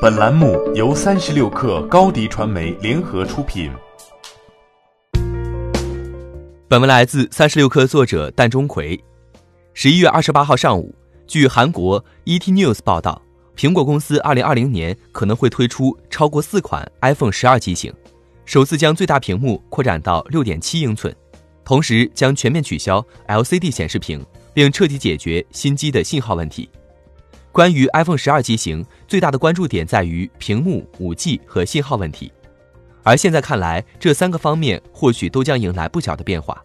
本栏目由三十六氪高低传媒联合出品。本文来自三十六氪作者蛋钟馗。十一月二十八号上午，据韩国 ET News 报道，苹果公司二零二零年可能会推出超过四款 iPhone 十二机型，首次将最大屏幕扩展到六点七英寸，同时将全面取消 LCD 显示屏，并彻底解决新机的信号问题。关于 iPhone 十二机型，最大的关注点在于屏幕、五 G 和信号问题。而现在看来，这三个方面或许都将迎来不小的变化，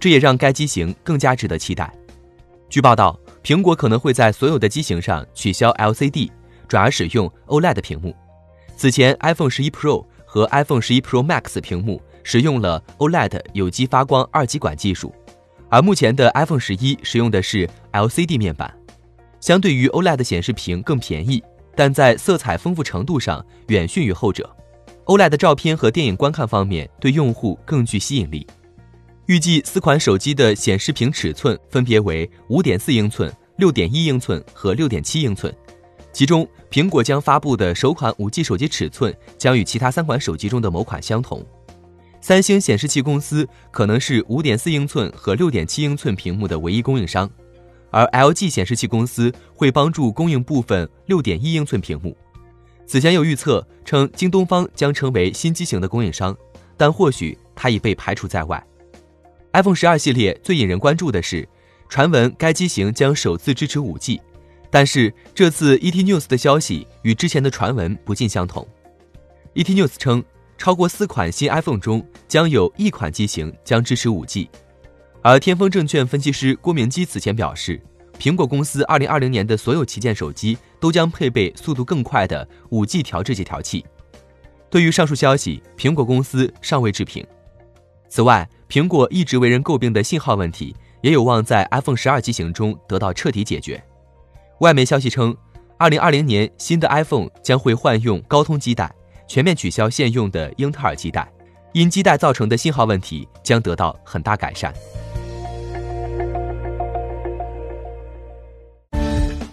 这也让该机型更加值得期待。据报道，苹果可能会在所有的机型上取消 LCD，转而使用 OLED 屏幕。此前，iPhone 十一 Pro 和 iPhone 十一 Pro Max 屏幕使用了 OLED 有机发光二极管技术，而目前的 iPhone 十一使用的是 LCD 面板，相对于 OLED 显示屏更便宜，但在色彩丰富程度上远逊于后者。OLED 的照片和电影观看方面对用户更具吸引力。预计四款手机的显示屏尺寸分别为5.4英寸、6.1英寸和6.7英寸，其中苹果将发布的首款 5G 手机尺寸将与其他三款手机中的某款相同。三星显示器公司可能是5.4英寸和6.7英寸屏幕的唯一供应商，而 LG 显示器公司会帮助供应部分6.1英寸屏幕。此前有预测称，京东方将成为新机型的供应商，但或许它已被排除在外。iPhone 十二系列最引人关注的是，传闻该机型将首次支持 5G，但是这次 ET News 的消息与之前的传闻不尽相同。ET News 称，超过四款新 iPhone 中将有一款机型将支持 5G，而天风证券分析师郭明基此前表示。苹果公司二零二零年的所有旗舰手机都将配备速度更快的五 G 调制解调器。对于上述消息，苹果公司尚未置评。此外，苹果一直为人诟病的信号问题也有望在 iPhone 十二机型中得到彻底解决。外媒消息称，二零二零年新的 iPhone 将会换用高通基带，全面取消现用的英特尔基带，因基带造成的信号问题将得到很大改善。